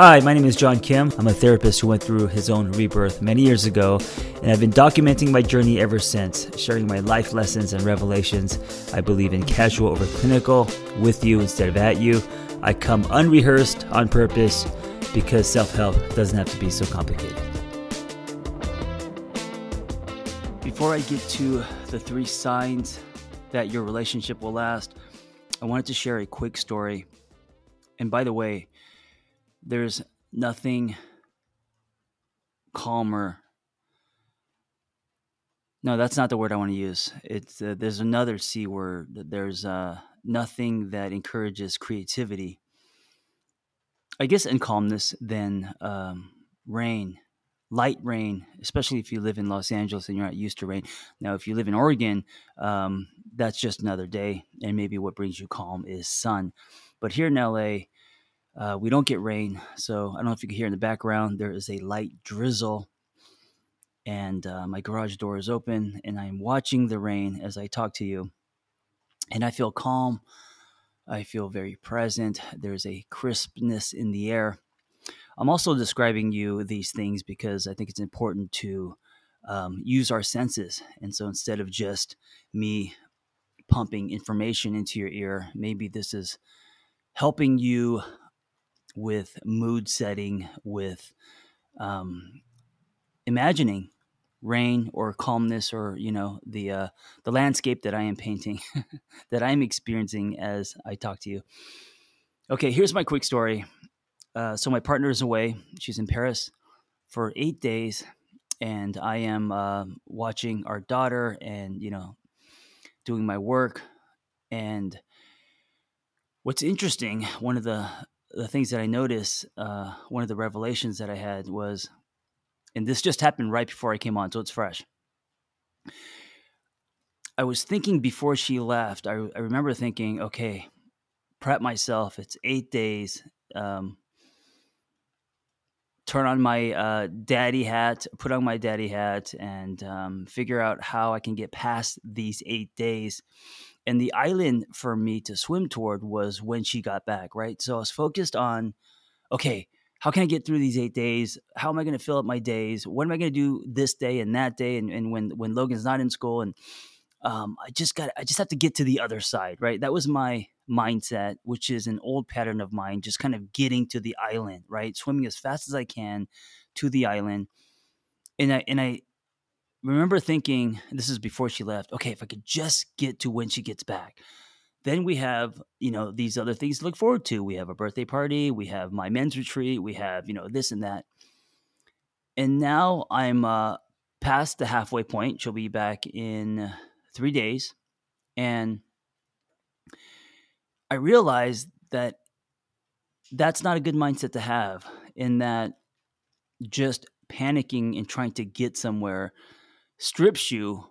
Hi, my name is John Kim. I'm a therapist who went through his own rebirth many years ago, and I've been documenting my journey ever since, sharing my life lessons and revelations. I believe in casual over clinical, with you instead of at you. I come unrehearsed on purpose because self help doesn't have to be so complicated. Before I get to the three signs that your relationship will last, I wanted to share a quick story. And by the way, there's nothing calmer. No, that's not the word I want to use. It's uh, there's another c word. There's uh, nothing that encourages creativity. I guess in calmness than um, rain, light rain, especially if you live in Los Angeles and you're not used to rain. Now, if you live in Oregon, um, that's just another day, and maybe what brings you calm is sun. But here in LA, uh, we don't get rain, so I don't know if you can hear in the background. There is a light drizzle, and uh, my garage door is open, and I'm watching the rain as I talk to you. And I feel calm. I feel very present. There's a crispness in the air. I'm also describing you these things because I think it's important to um, use our senses. And so instead of just me pumping information into your ear, maybe this is helping you with mood setting, with um, imagining rain or calmness or you know the uh, the landscape that I am painting that I am experiencing as I talk to you. Okay, here's my quick story. Uh, so my partner is away; she's in Paris for eight days, and I am uh, watching our daughter and you know doing my work. And what's interesting, one of the the things that I noticed, uh, one of the revelations that I had was, and this just happened right before I came on, so it's fresh. I was thinking before she left, I, I remember thinking, okay, prep myself. It's eight days. Um, turn on my uh, daddy hat, put on my daddy hat, and um, figure out how I can get past these eight days and the island for me to swim toward was when she got back, right? So I was focused on, okay, how can I get through these eight days? How am I going to fill up my days? What am I going to do this day and that day? And, and when when Logan's not in school, and um, I just got I just have to get to the other side, right? That was my mindset, which is an old pattern of mine, just kind of getting to the island, right? Swimming as fast as I can to the island, and I and I remember thinking, this is before she left, okay, if I could just get to when she gets back. Then we have, you know, these other things to look forward to. We have a birthday party, we have my men's retreat, we have, you know, this and that. And now I'm uh, past the halfway point. She'll be back in three days. And I realized that that's not a good mindset to have, in that just panicking and trying to get somewhere strips you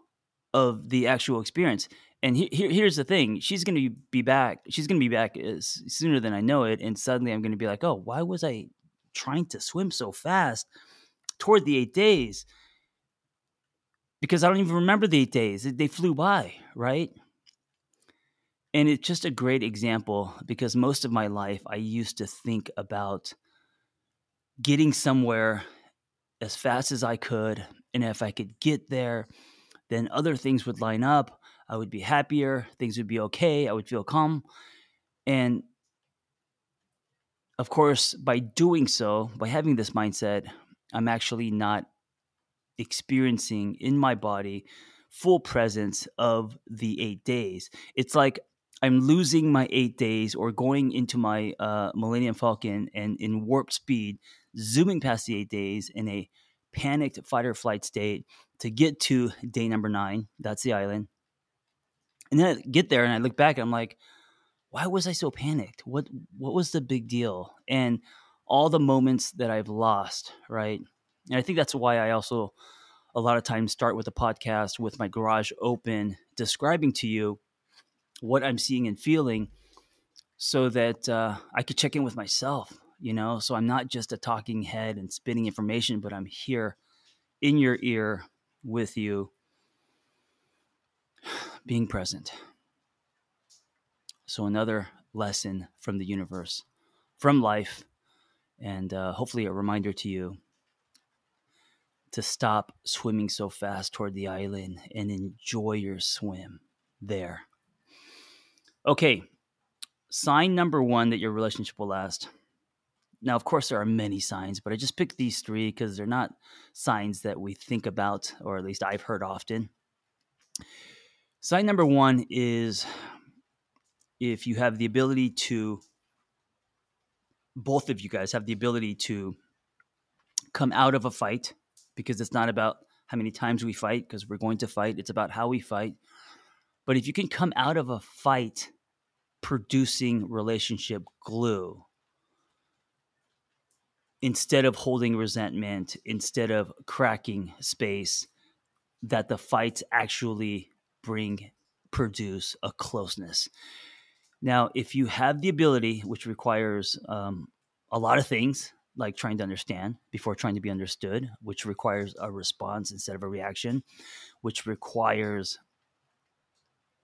of the actual experience. And he, he, here's the thing: she's going to be back. She's going to be back uh, as, sooner than I know it. And suddenly, I'm going to be like, "Oh, why was I trying to swim so fast toward the eight days?" Because I don't even remember the eight days; they flew by, right? And it's just a great example because most of my life I used to think about getting somewhere as fast as I could and if I could get there, then other things would line up. I would be happier. Things would be okay. I would feel calm. And of course, by doing so, by having this mindset, I'm actually not experiencing in my body full presence of the eight days. It's like I'm losing my eight days or going into my uh, Millennium Falcon and in warp speed, zooming past the eight days in a panicked fight or flight state to get to day number nine. That's the island. And then I get there and I look back and I'm like, why was I so panicked? What what was the big deal? And all the moments that I've lost, right? And I think that's why I also a lot of times start with a podcast with my garage open, describing to you what I'm seeing and feeling so that uh, I could check in with myself you know? So i'm not just a talking head and spitting information but i'm here in your ear with you being present. So another lesson from the universe from life and uh, hopefully a reminder to you to stop swimming so fast toward the island and enjoy your swim there. Okay, sign number one that your relationship will last. Now, of course, there are many signs, but I just picked these three because they're not signs that we think about, or at least I've heard often. Sign number one is if you have the ability to, both of you guys have the ability to come out of a fight because it's not about how many times we fight because we're going to fight, it's about how we fight. But if you can come out of a fight producing relationship glue, instead of holding resentment, instead of cracking space, that the fights actually bring, produce a closeness. Now, if you have the ability, which requires um, a lot of things, like trying to understand before trying to be understood, which requires a response instead of a reaction, which requires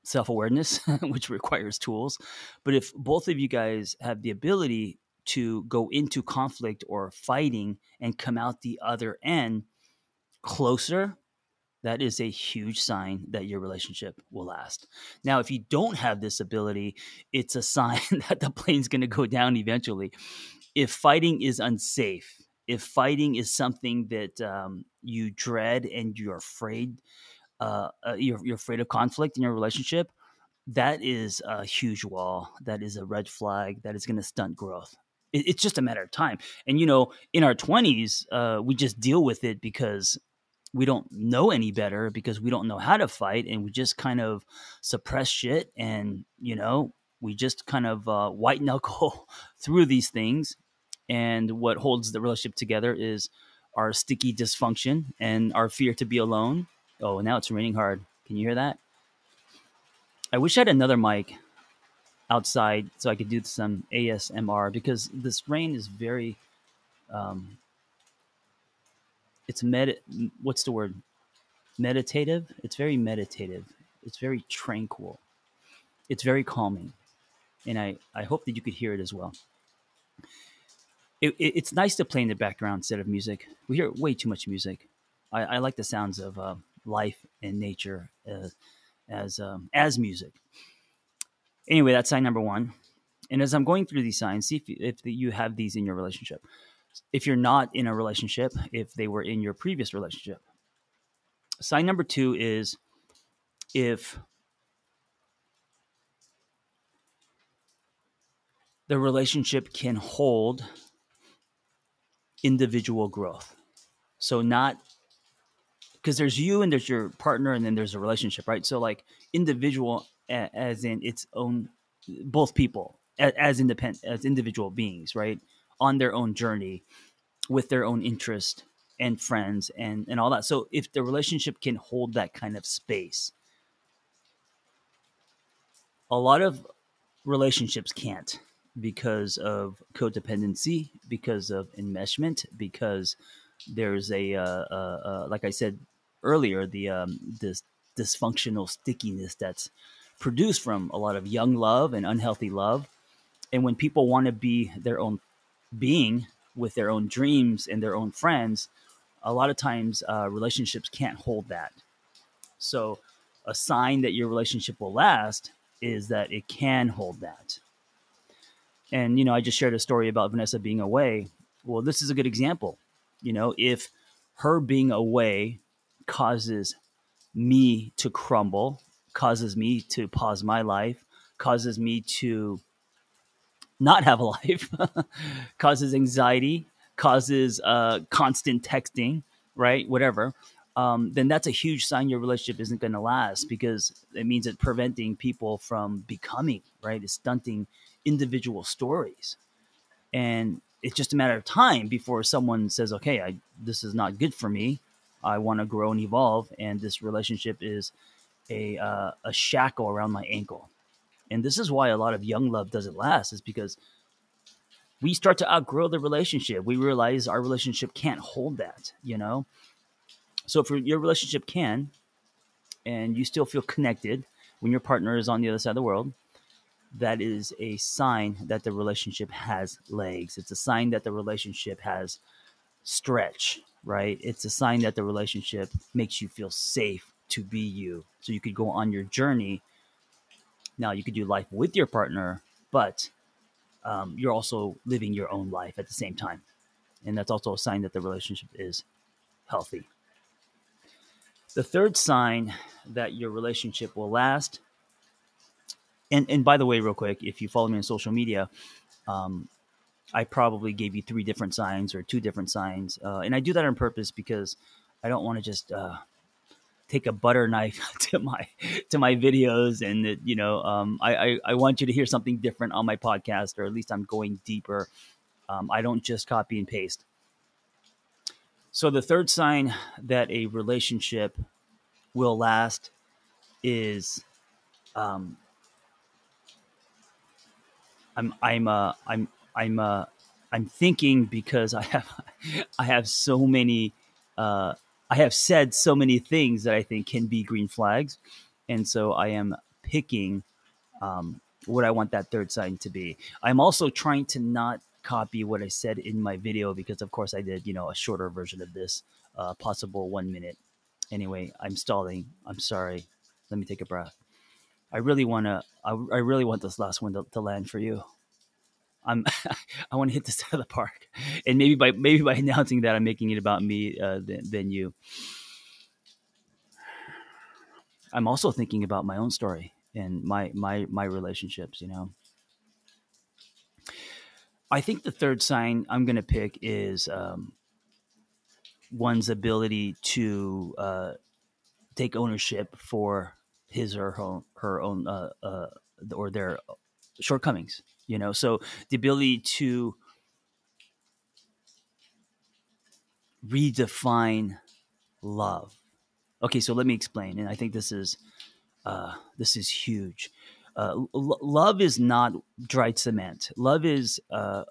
self awareness, which requires tools. But if both of you guys have the ability to go into conflict or fighting and come out the other end closer, that is a huge sign that your relationship will last. Now, if you don't have this ability, it's a sign that the plane's going to go down eventually. If fighting is unsafe, if fighting is something that um, you dread and you're afraid, uh, uh, you're, you're afraid of conflict in your relationship, that is a huge wall. That is a red flag. That is going to stunt growth it's just a matter of time. And you know, in our twenties, uh, we just deal with it because we don't know any better because we don't know how to fight, and we just kind of suppress shit, and you know, we just kind of uh, white knuckle through these things. And what holds the relationship together is our sticky dysfunction and our fear to be alone. Oh, now it's raining hard. Can you hear that? I wish I had another mic outside so I could do some ASMR because this rain is very um it's med what's the word? Meditative? It's very meditative. It's very tranquil. It's very calming. And I I hope that you could hear it as well. It, it, it's nice to play in the background instead of music. We hear way too much music. I, I like the sounds of uh, life and nature as as um, as music. Anyway, that's sign number one. And as I'm going through these signs, see if, if you have these in your relationship. If you're not in a relationship, if they were in your previous relationship. Sign number two is if the relationship can hold individual growth. So, not because there's you and there's your partner, and then there's a relationship, right? So, like individual as in its own both people as independent as individual beings right on their own journey with their own interest and friends and and all that so if the relationship can hold that kind of space a lot of relationships can't because of codependency because of enmeshment because there's a uh, uh, uh, like i said earlier the um, this dysfunctional stickiness that's produced from a lot of young love and unhealthy love. And when people want to be their own being with their own dreams and their own friends, a lot of times uh, relationships can't hold that. So, a sign that your relationship will last is that it can hold that. And, you know, I just shared a story about Vanessa being away. Well, this is a good example. You know, if her being away causes me to crumble causes me to pause my life, causes me to not have a life, causes anxiety, causes uh, constant texting, right? Whatever. Um, then that's a huge sign your relationship isn't going to last because it means it's preventing people from becoming, right? It's stunting individual stories. And it's just a matter of time before someone says, okay, I, this is not good for me. I want to grow and evolve. And this relationship is a uh, a shackle around my ankle, and this is why a lot of young love doesn't last. Is because we start to outgrow the relationship. We realize our relationship can't hold that, you know. So if your relationship can, and you still feel connected when your partner is on the other side of the world, that is a sign that the relationship has legs. It's a sign that the relationship has stretch, right? It's a sign that the relationship makes you feel safe to be you. So you could go on your journey. Now, you could do life with your partner, but um, you're also living your own life at the same time. And that's also a sign that the relationship is healthy. The third sign that your relationship will last, and, and by the way, real quick, if you follow me on social media, um, I probably gave you three different signs or two different signs. Uh, and I do that on purpose because I don't want to just uh, take a butter knife to my to my videos and that you know um, I, I, I want you to hear something different on my podcast or at least i'm going deeper. Um, i don't just copy and paste. So the third sign that a relationship will last is um, i'm i'm uh, i'm i'm uh, i'm thinking because i have i have so many uh, I have said so many things that I think can be green flags, and so I am picking um, what I want that third sign to be. I'm also trying to not copy what I said in my video because, of course, I did you know a shorter version of this, uh, possible one minute. Anyway, I'm stalling. I'm sorry. Let me take a breath. I really want to. I, I really want this last one to, to land for you. I'm I want to hit this out of the park, and maybe by maybe by announcing that I'm making it about me uh, than, than you. I'm also thinking about my own story and my my my relationships. You know, I think the third sign I'm going to pick is um, one's ability to uh, take ownership for his or her, her own uh, uh, or their shortcomings you know? So the ability to redefine love. Okay so let me explain and i think this is uh, this is huge. Uh, l- love is not dried cement. Love is uh,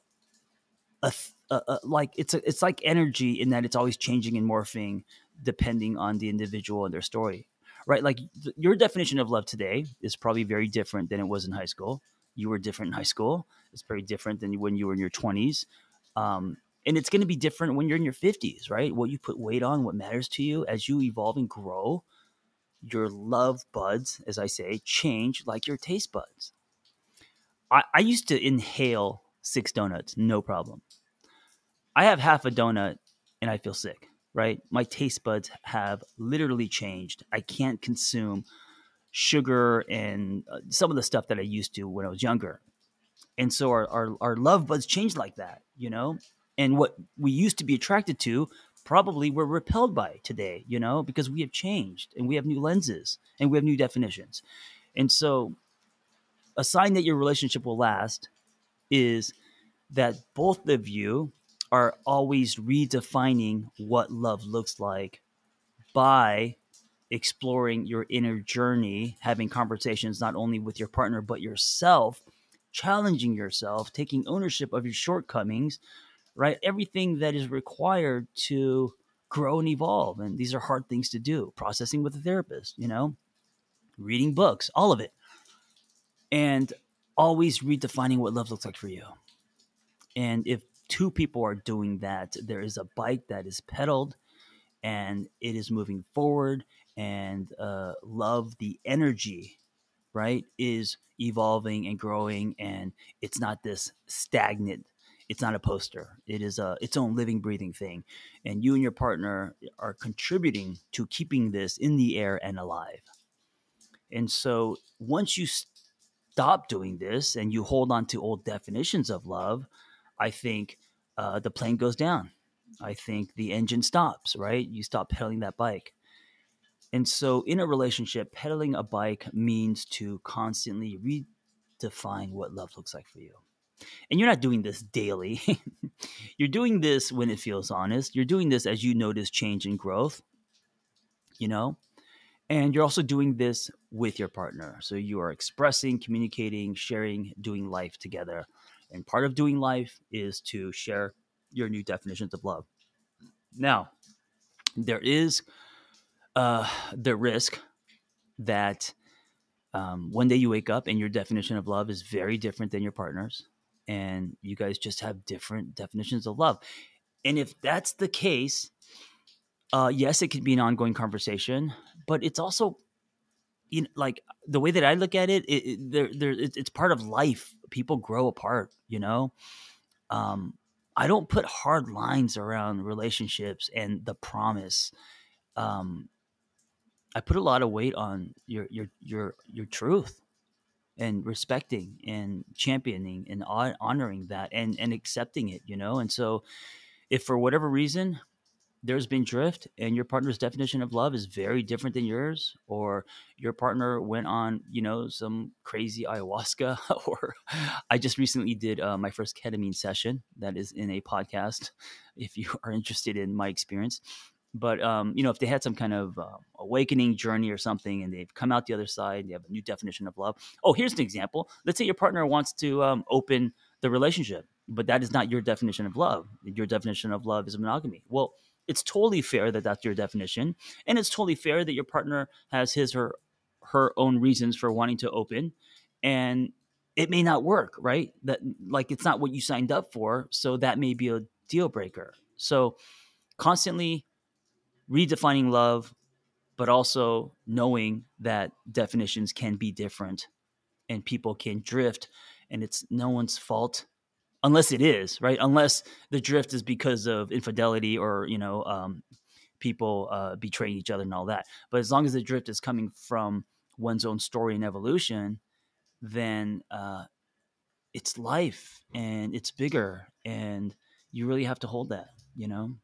a, a, like it's a, it's like energy in that it's always changing and morphing depending on the individual and their story right? Like th- your definition of love today is probably very different than it was in high school you were different in high school. It's very different than when you were in your 20s. Um, and it's going to be different when you're in your 50s, right? What you put weight on, what matters to you as you evolve and grow, your love buds, as I say, change like your taste buds. I, I used to inhale six donuts, no problem. I have half a donut and I feel sick, right? My taste buds have literally changed. I can't consume sugar and uh, some of the stuff that I used to when I was younger. And so our, our, our love buds changed like that, you know? And what we used to be attracted to, probably we're repelled by today, you know, because we have changed and we have new lenses and we have new definitions. And so a sign that your relationship will last is that both of you are always redefining what love looks like by exploring your inner journey, having conversations not only with your partner, but yourself, challenging yourself, taking ownership of your shortcomings, right? Everything that is required to grow and evolve. And these are hard things to do. Processing with a therapist, you know, reading books, all of it. And always redefining what love looks like for you. And if two people are doing that, there is a bike that is pedaled and it is moving forward and uh, love the energy right is evolving and growing and it's not this stagnant it's not a poster it is a its own living breathing thing and you and your partner are contributing to keeping this in the air and alive. And so once you stop doing this and you hold on to old definitions of love i think uh, the plane goes down. I think the engine stops right? You stop pedaling that bike and so, in a relationship, pedaling a bike means to constantly redefine what love looks like for you. And you're not doing this daily. you're doing this when it feels honest. You're doing this as you notice change and growth, you know? And you're also doing this with your partner. So you are expressing, communicating, sharing, doing life together. And part of doing life is to share your new definitions of love. Now, there is uh, the risk that um, one day you wake up and your definition of love is very different than your partner's, and you guys just have different definitions of love. And if that's the case, uh, yes, it can be an ongoing conversation, but it's also you know, like the way that I look at it, it, it there, there, it, it's part of life. People grow apart, you know. Um, I don't put hard lines around relationships and the promise. Um, I put a lot of weight on your your your your truth and respecting and championing and honoring that and and accepting it, you know. And so, if for whatever reason there's been drift and your partner's definition of love is very different than yours or your partner went on you know some crazy ayahuasca or i just recently did uh, my first ketamine session that is in a podcast if you are interested in my experience but um, you know if they had some kind of uh, awakening journey or something and they've come out the other side and they have a new definition of love oh here's an example. Let's say your partner wants to um, open the relationship but that is not your definition of love. Your definition of love is monogamy. Well it's totally fair that that's your definition and it's totally fair that your partner has his or her own reasons for wanting to open and it may not work right? That like it's not what you signed up for so that may be a deal breaker. So constantly redefining love but also knowing that definitions can be different and people can drift and it's no one's fault unless it is right? Unless the drift is because of infidelity or you know um, people uh, betraying each other and all that. But as long as the drift is coming from one's own story and evolution then uh, it's life and it's bigger and you really have to hold that you know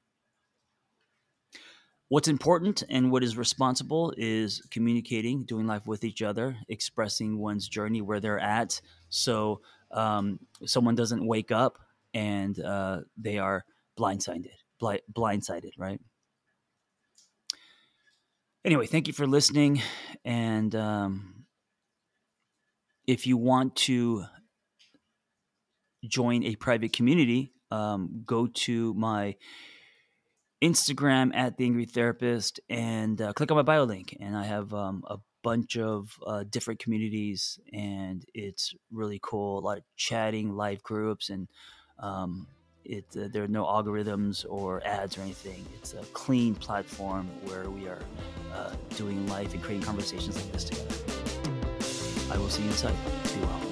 what's important and what is responsible is communicating doing life with each other expressing one's journey where they're at so um, someone doesn't wake up and uh, they are blindsided, blind, blindsided, right? Anyway, thank you for listening. And um, if you want to join a private community, um, go to my Instagram at the Angry Therapist and uh, click on my bio link. And I have um, a bunch of uh, different communities, and it's really cool. A lot of chatting, live groups, and um, it uh, there are no algorithms or ads or anything. It's a clean platform where we are uh, doing life and creating conversations like this together. I will see you inside. Be well.